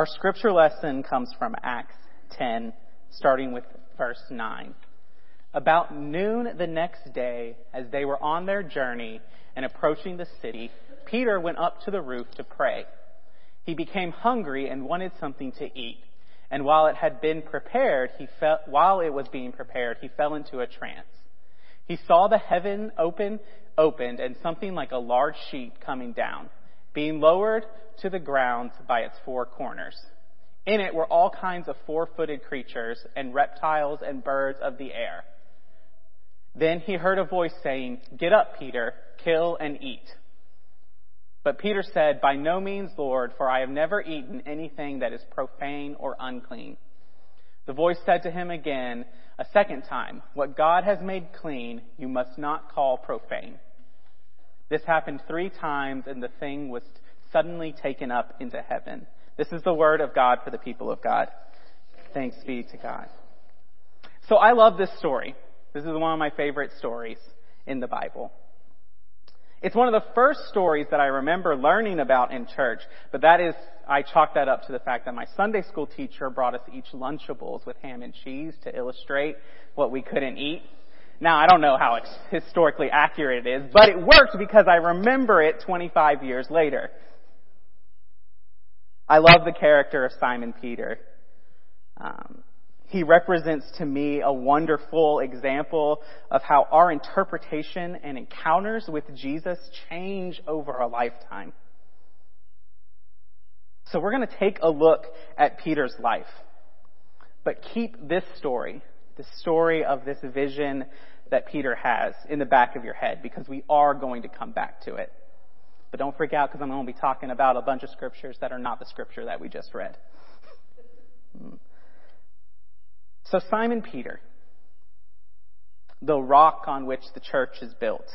Our scripture lesson comes from Acts 10, starting with verse 9. About noon the next day, as they were on their journey and approaching the city, Peter went up to the roof to pray. He became hungry and wanted something to eat. And while it had been prepared, he felt, while it was being prepared, he fell into a trance. He saw the heaven open, opened and something like a large sheet coming down, being lowered to the ground by its four corners. In it were all kinds of four-footed creatures and reptiles and birds of the air. Then he heard a voice saying, Get up, Peter, kill and eat. But Peter said, By no means, Lord, for I have never eaten anything that is profane or unclean. The voice said to him again, a second time, What God has made clean, you must not call profane. This happened three times, and the thing was suddenly taken up into heaven. This is the word of God for the people of God. Thanks be to God. So I love this story. This is one of my favorite stories in the Bible. It's one of the first stories that I remember learning about in church, but that is, I chalk that up to the fact that my Sunday school teacher brought us each Lunchables with ham and cheese to illustrate what we couldn't eat. Now, I don't know how historically accurate it is, but it worked because I remember it 25 years later. I love the character of Simon Peter. Um, he represents to me a wonderful example of how our interpretation and encounters with Jesus change over a lifetime. So we're going to take a look at Peter's life. But keep this story, the story of this vision that Peter has in the back of your head because we are going to come back to it. But don't freak out because I'm going to be talking about a bunch of scriptures that are not the scripture that we just read. Hmm. So Simon Peter, the rock on which the church is built,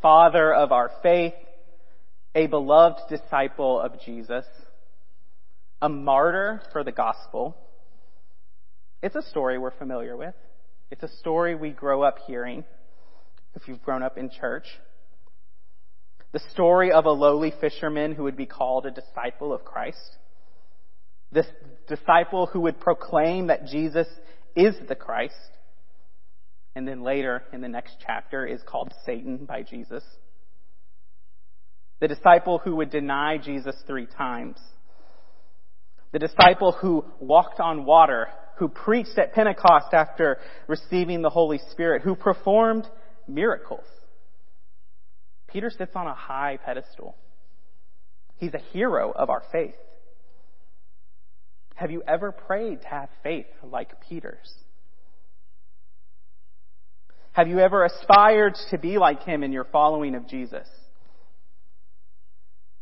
father of our faith, a beloved disciple of Jesus, a martyr for the gospel. It's a story we're familiar with. It's a story we grow up hearing if you've grown up in church. The story of a lowly fisherman who would be called a disciple of Christ. This disciple who would proclaim that Jesus is the Christ. And then later in the next chapter is called Satan by Jesus. The disciple who would deny Jesus three times. The disciple who walked on water, who preached at Pentecost after receiving the Holy Spirit, who performed miracles. Peter sits on a high pedestal. He's a hero of our faith. Have you ever prayed to have faith like Peter's? Have you ever aspired to be like him in your following of Jesus?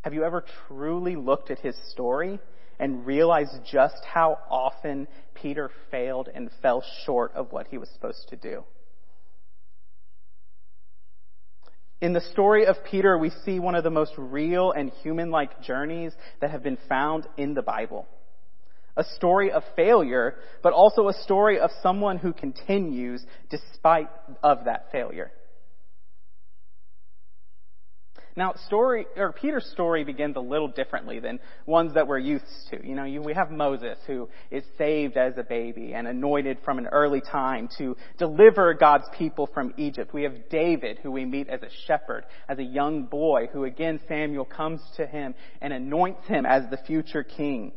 Have you ever truly looked at his story and realized just how often Peter failed and fell short of what he was supposed to do? In the story of Peter, we see one of the most real and human-like journeys that have been found in the Bible a story of failure, but also a story of someone who continues despite of that failure. Now, story or Peter's story begins a little differently than ones that we're used to. You know, you, we have Moses who is saved as a baby and anointed from an early time to deliver God's people from Egypt. We have David who we meet as a shepherd, as a young boy who again Samuel comes to him and anoints him as the future king.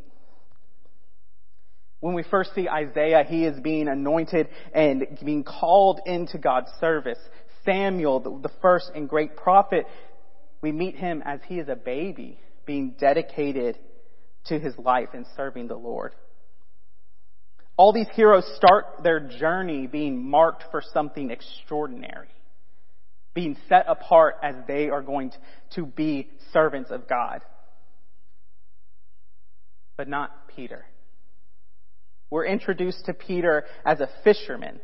When we first see Isaiah, he is being anointed and being called into God's service. Samuel, the first and great prophet, we meet him as he is a baby being dedicated to his life and serving the Lord. All these heroes start their journey being marked for something extraordinary, being set apart as they are going to be servants of God. But not Peter. We're introduced to Peter as a fisherman.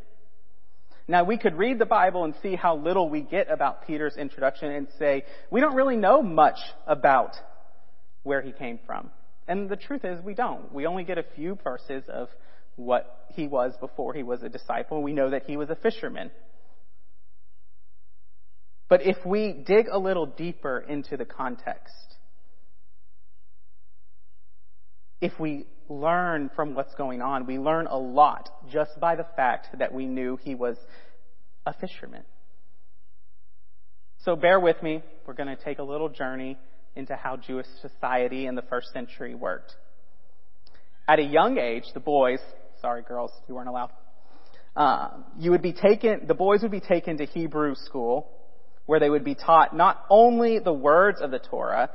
Now we could read the Bible and see how little we get about Peter's introduction and say, we don't really know much about where he came from. And the truth is we don't. We only get a few verses of what he was before he was a disciple. We know that he was a fisherman. But if we dig a little deeper into the context, if we learn from what's going on, we learn a lot just by the fact that we knew he was a fisherman. So bear with me. We're going to take a little journey into how Jewish society in the first century worked. At a young age, the boys, sorry girls, you weren't allowed, uh, you would be taken, the boys would be taken to Hebrew school, where they would be taught not only the words of the Torah,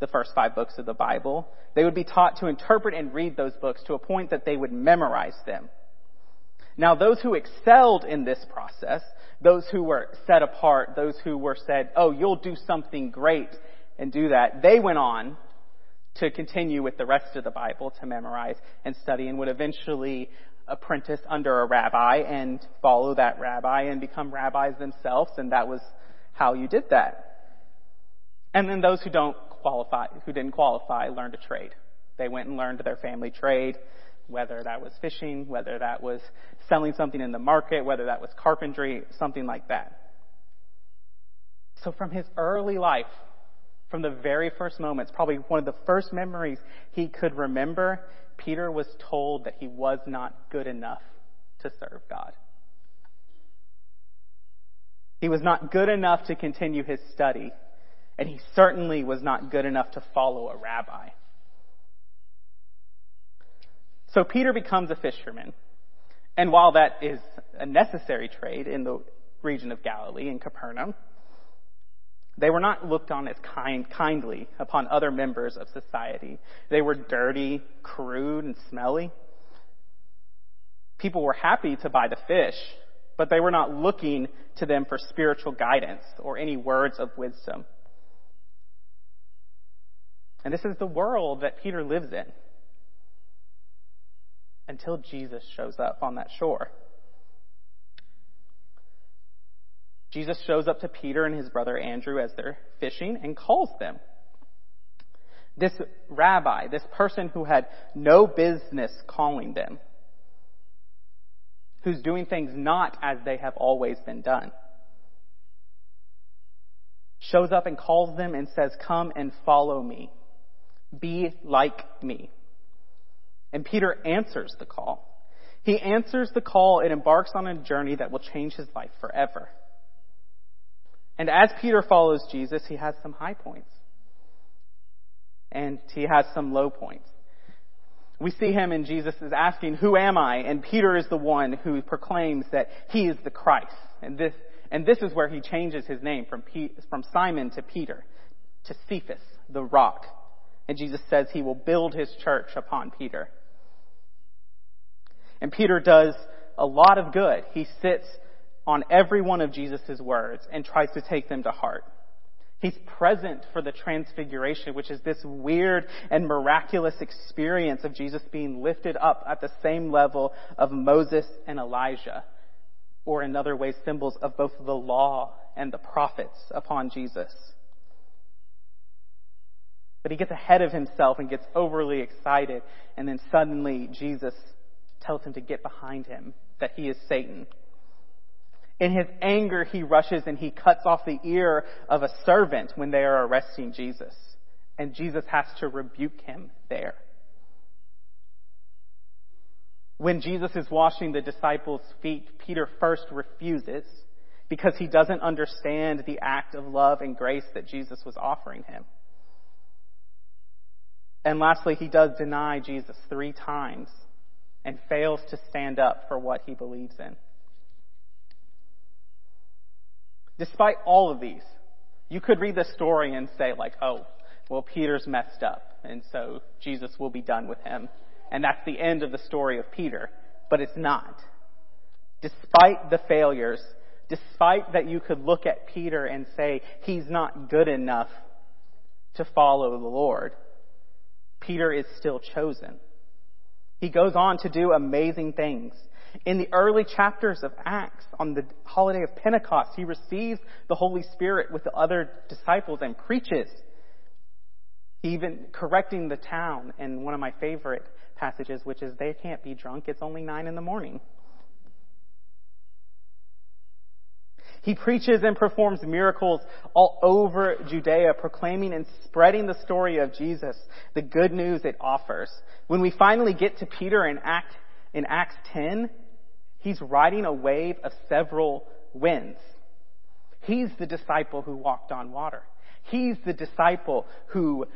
the first five books of the Bible, they would be taught to interpret and read those books to a point that they would memorize them. Now those who excelled in this process, those who were set apart, those who were said, oh, you'll do something great and do that, they went on to continue with the rest of the Bible to memorize and study and would eventually apprentice under a rabbi and follow that rabbi and become rabbis themselves and that was how you did that. And then those who don't qualify, who didn't qualify learned a trade. They went and learned their family trade, whether that was fishing, whether that was selling something in the market, whether that was carpentry, something like that. So from his early life, from the very first moments, probably one of the first memories he could remember, Peter was told that he was not good enough to serve God. He was not good enough to continue his study, and he certainly was not good enough to follow a rabbi. So Peter becomes a fisherman. And while that is a necessary trade in the region of Galilee, in Capernaum, they were not looked on as kind, kindly upon other members of society. They were dirty, crude, and smelly. People were happy to buy the fish, but they were not looking to them for spiritual guidance or any words of wisdom. And this is the world that Peter lives in until Jesus shows up on that shore. Jesus shows up to Peter and his brother Andrew as they're fishing and calls them. This rabbi, this person who had no business calling them, who's doing things not as they have always been done, shows up and calls them and says, Come and follow me. Be like me. And Peter answers the call. He answers the call and embarks on a journey that will change his life forever. And as Peter follows Jesus, he has some high points. And he has some low points. We see him and Jesus is asking, who am I? And Peter is the one who proclaims that he is the Christ. And this, and this is where he changes his name from, P, from Simon to Peter, to Cephas, the rock. And Jesus says he will build his church upon Peter. And Peter does a lot of good. He sits on every one of Jesus' words and tries to take them to heart. He's present for the transfiguration, which is this weird and miraculous experience of Jesus being lifted up at the same level of Moses and Elijah, or in other ways, symbols of both the law and the prophets upon Jesus. But he gets ahead of himself and gets overly excited, and then suddenly Jesus tells him to get behind him, that he is Satan. In his anger, he rushes and he cuts off the ear of a servant when they are arresting Jesus. And Jesus has to rebuke him there. When Jesus is washing the disciples' feet, Peter first refuses because he doesn't understand the act of love and grace that Jesus was offering him. And lastly, he does deny Jesus three times and fails to stand up for what he believes in. Despite all of these, you could read the story and say like, oh, well, Peter's messed up, and so Jesus will be done with him. And that's the end of the story of Peter. But it's not. Despite the failures, despite that you could look at Peter and say, he's not good enough to follow the Lord, Peter is still chosen. He goes on to do amazing things. In the early chapters of Acts, on the holiday of Pentecost, he receives the Holy Spirit with the other disciples and preaches. Even correcting the town in one of my favorite passages, which is they can't be drunk, it's only nine in the morning. He preaches and performs miracles all over Judea, proclaiming and spreading the story of Jesus, the good news it offers. When we finally get to Peter in, Act, in Acts 10, he's riding a wave of several winds. He's the disciple who walked on water. He's the disciple who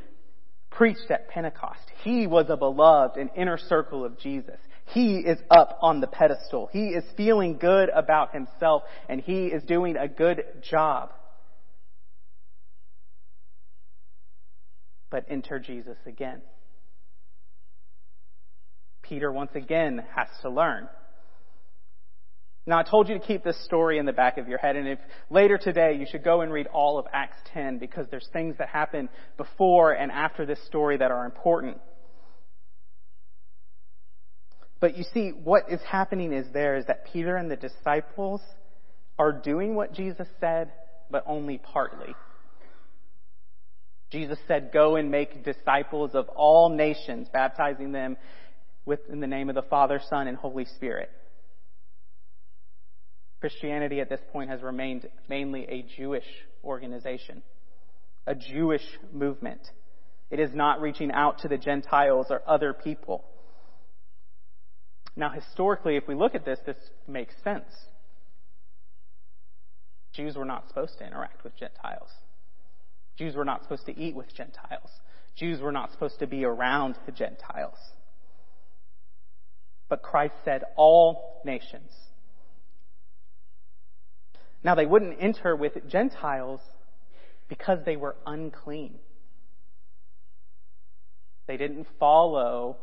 preached at Pentecost. He was a beloved and inner circle of Jesus. He is up on the pedestal. He is feeling good about himself and he is doing a good job. But enter Jesus again. Peter once again has to learn. Now I told you to keep this story in the back of your head and if later today you should go and read all of Acts 10 because there's things that happen before and after this story that are important. But you see, what is happening is there is that Peter and the disciples are doing what Jesus said, but only partly. Jesus said, go and make disciples of all nations, baptizing them in the name of the Father, Son, and Holy Spirit. Christianity at this point has remained mainly a Jewish organization, a Jewish movement. It is not reaching out to the Gentiles or other people. Now, historically, if we look at this, this makes sense. Jews were not supposed to interact with Gentiles. Jews were not supposed to eat with Gentiles. Jews were not supposed to be around the Gentiles. But Christ said all nations. Now they wouldn't enter with Gentiles because they were unclean. They didn't follow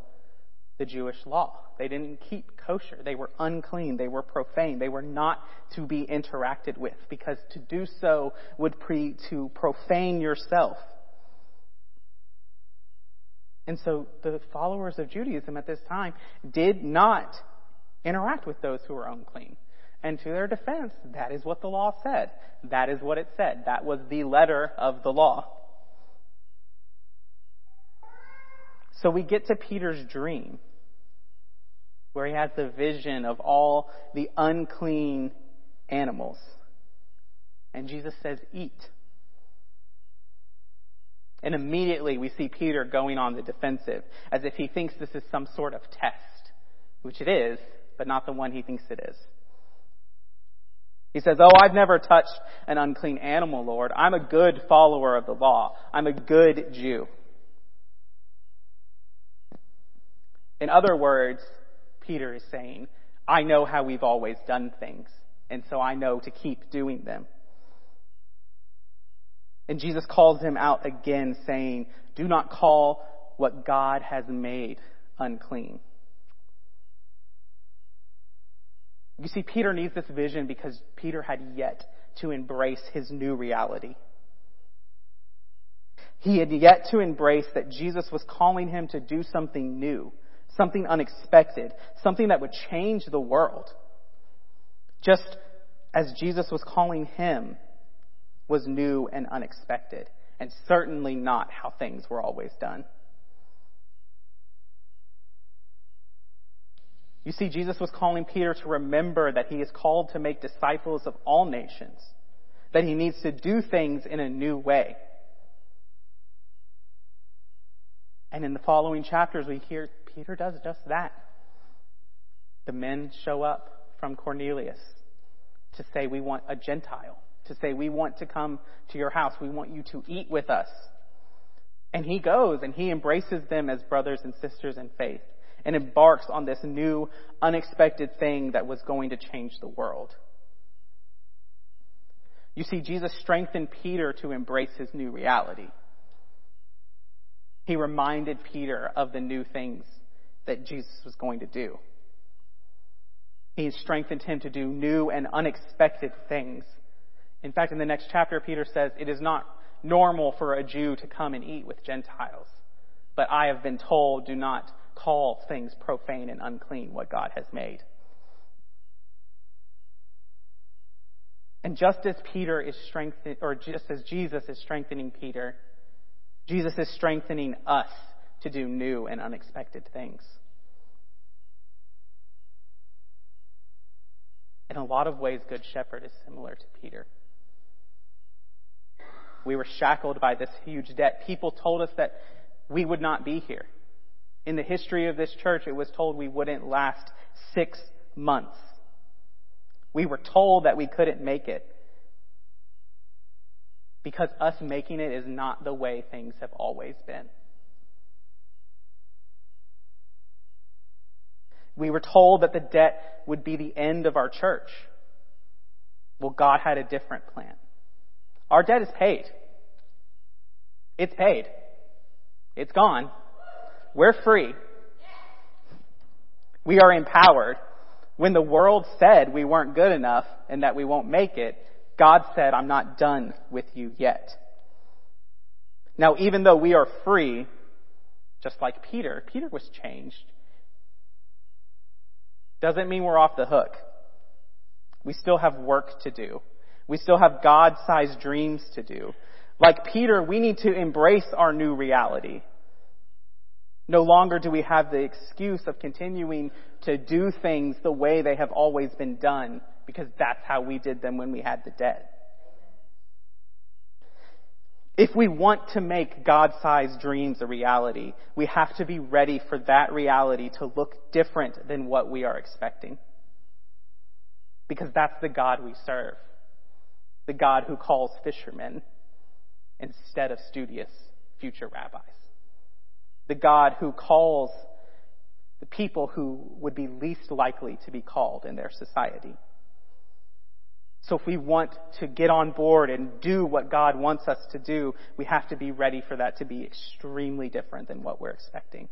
the Jewish law. They didn't keep kosher. They were unclean. They were profane. They were not to be interacted with because to do so would be to profane yourself. And so the followers of Judaism at this time did not interact with those who were unclean. And to their defense, that is what the law said. That is what it said. That was the letter of the law. So we get to Peter's dream, where he has the vision of all the unclean animals. And Jesus says, eat. And immediately we see Peter going on the defensive, as if he thinks this is some sort of test, which it is, but not the one he thinks it is. He says, Oh, I've never touched an unclean animal, Lord. I'm a good follower of the law. I'm a good Jew. In other words, Peter is saying, I know how we've always done things, and so I know to keep doing them. And Jesus calls him out again, saying, Do not call what God has made unclean. You see, Peter needs this vision because Peter had yet to embrace his new reality. He had yet to embrace that Jesus was calling him to do something new, something unexpected, something that would change the world. Just as Jesus was calling him was new and unexpected, and certainly not how things were always done. You see, Jesus was calling Peter to remember that he is called to make disciples of all nations, that he needs to do things in a new way. And in the following chapters, we hear Peter does just that. The men show up from Cornelius to say, We want a Gentile, to say, We want to come to your house, we want you to eat with us. And he goes and he embraces them as brothers and sisters in faith and embarks on this new, unexpected thing that was going to change the world. You see, Jesus strengthened Peter to embrace his new reality. He reminded Peter of the new things that Jesus was going to do. He strengthened him to do new and unexpected things. In fact, in the next chapter, Peter says, It is not normal for a Jew to come and eat with Gentiles, but I have been told, do not call things profane and unclean what God has made. And just as Peter is strengthening, or just as Jesus is strengthening Peter, Jesus is strengthening us to do new and unexpected things. In a lot of ways, Good Shepherd is similar to Peter. We were shackled by this huge debt. People told us that we would not be here. In the history of this church, it was told we wouldn't last six months. We were told that we couldn't make it. Because us making it is not the way things have always been. We were told that the debt would be the end of our church. Well, God had a different plan. Our debt is paid. It's paid. It's gone. We're free. We are empowered. When the world said we weren't good enough and that we won't make it, God said, I'm not done with you yet. Now, even though we are free, just like Peter, Peter was changed. Doesn't mean we're off the hook. We still have work to do. We still have God-sized dreams to do. Like Peter, we need to embrace our new reality. No longer do we have the excuse of continuing to do things the way they have always been done because that's how we did them when we had the debt. If we want to make God-sized dreams a reality, we have to be ready for that reality to look different than what we are expecting. Because that's the God we serve. The God who calls fishermen instead of studious future rabbis. The God who calls the people who would be least likely to be called in their society. So if we want to get on board and do what God wants us to do, we have to be ready for that to be extremely different than what we're expecting.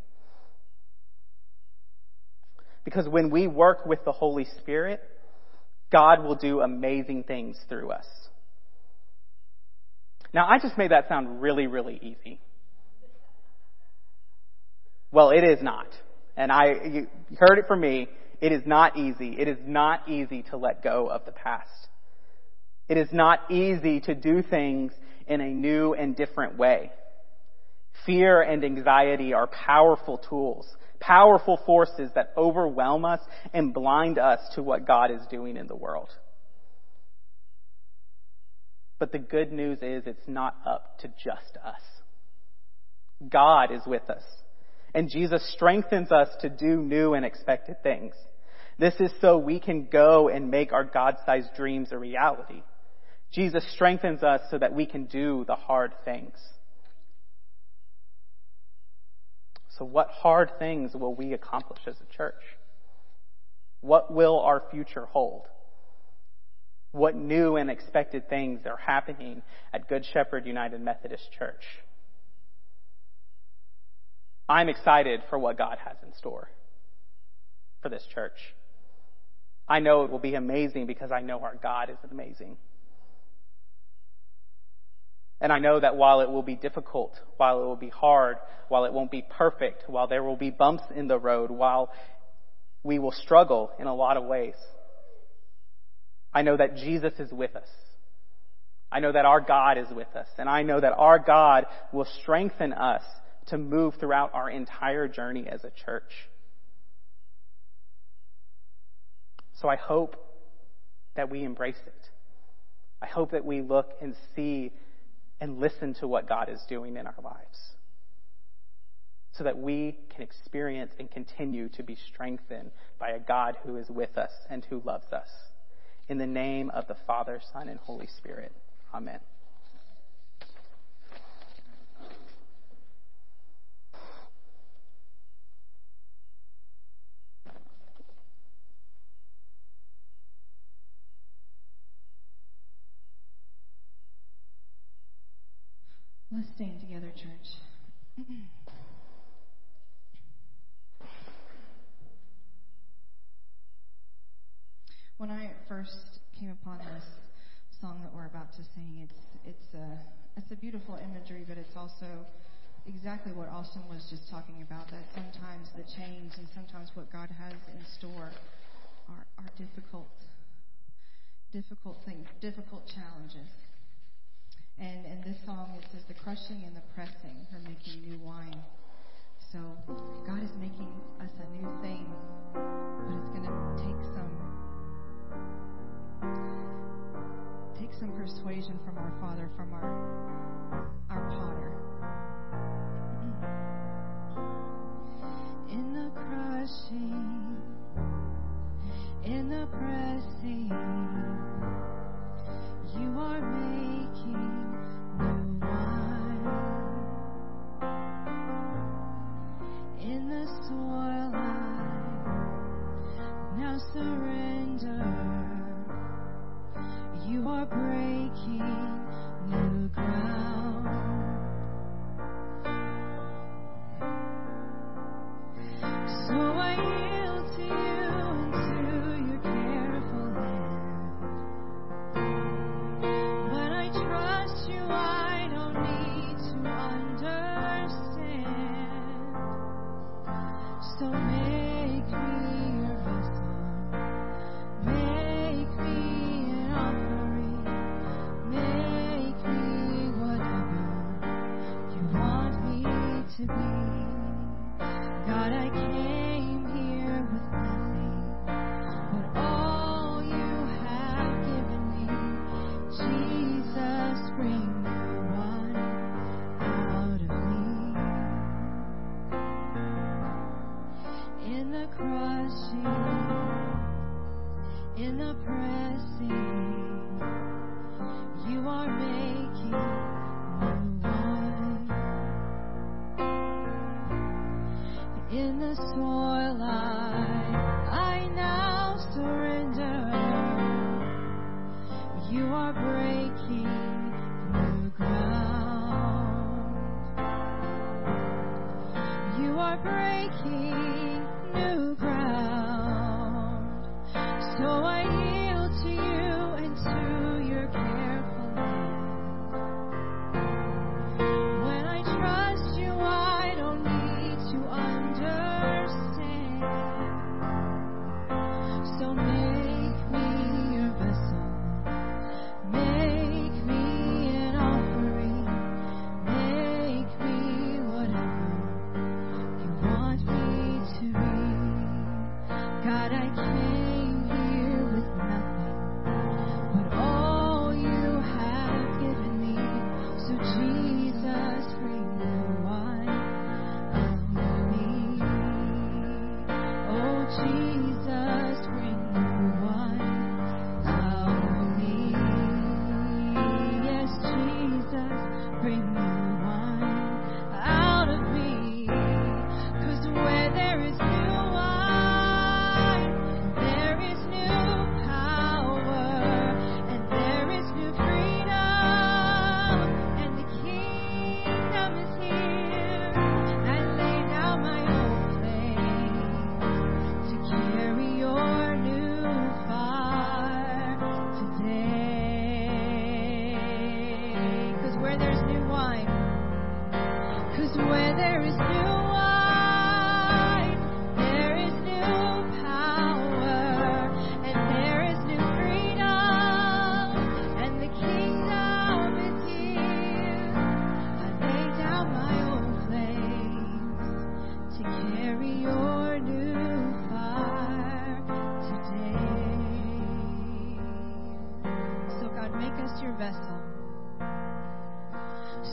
Because when we work with the Holy Spirit, God will do amazing things through us. Now, I just made that sound really, really easy. Well, it is not. And I, you heard it from me. It is not easy. It is not easy to let go of the past. It is not easy to do things in a new and different way. Fear and anxiety are powerful tools, powerful forces that overwhelm us and blind us to what God is doing in the world. But the good news is it's not up to just us. God is with us. And Jesus strengthens us to do new and expected things. This is so we can go and make our God-sized dreams a reality. Jesus strengthens us so that we can do the hard things. So what hard things will we accomplish as a church? What will our future hold? What new and expected things are happening at Good Shepherd United Methodist Church? I'm excited for what God has in store for this church. I know it will be amazing because I know our God is amazing. And I know that while it will be difficult, while it will be hard, while it won't be perfect, while there will be bumps in the road, while we will struggle in a lot of ways, I know that Jesus is with us. I know that our God is with us. And I know that our God will strengthen us to move throughout our entire journey as a church. So I hope that we embrace it. I hope that we look and see and listen to what God is doing in our lives so that we can experience and continue to be strengthened by a God who is with us and who loves us. In the name of the Father, Son, and Holy Spirit. Amen. Church. when I first came upon this song that we're about to sing, it's it's a it's a beautiful imagery, but it's also exactly what Austin was just talking about. That sometimes the change and sometimes what God has in store are are difficult, difficult things, difficult challenges. And in this song, it says, The crushing and the pressing are making new wine. So God is making us a new thing, but it's going to take some. Take some persuasion from our Father, from our our Potter. In the crushing, in the pressing, you are. Made crushing in the presence.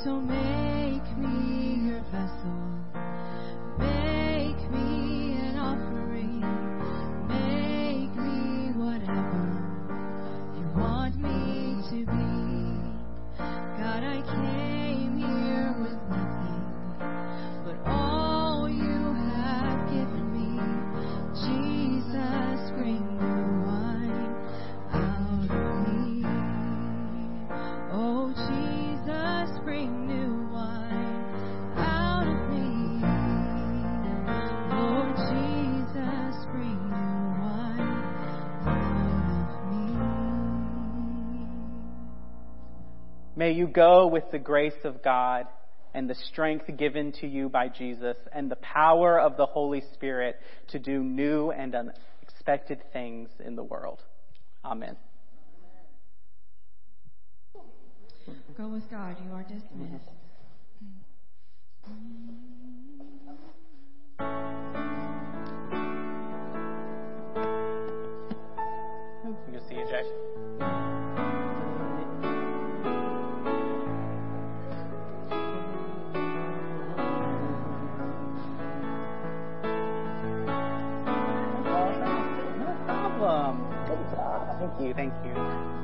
so make me your vessel. May you go with the grace of God and the strength given to you by Jesus and the power of the Holy Spirit to do new and unexpected things in the world. Amen. Go with God. You are dismissed. You. Thank you.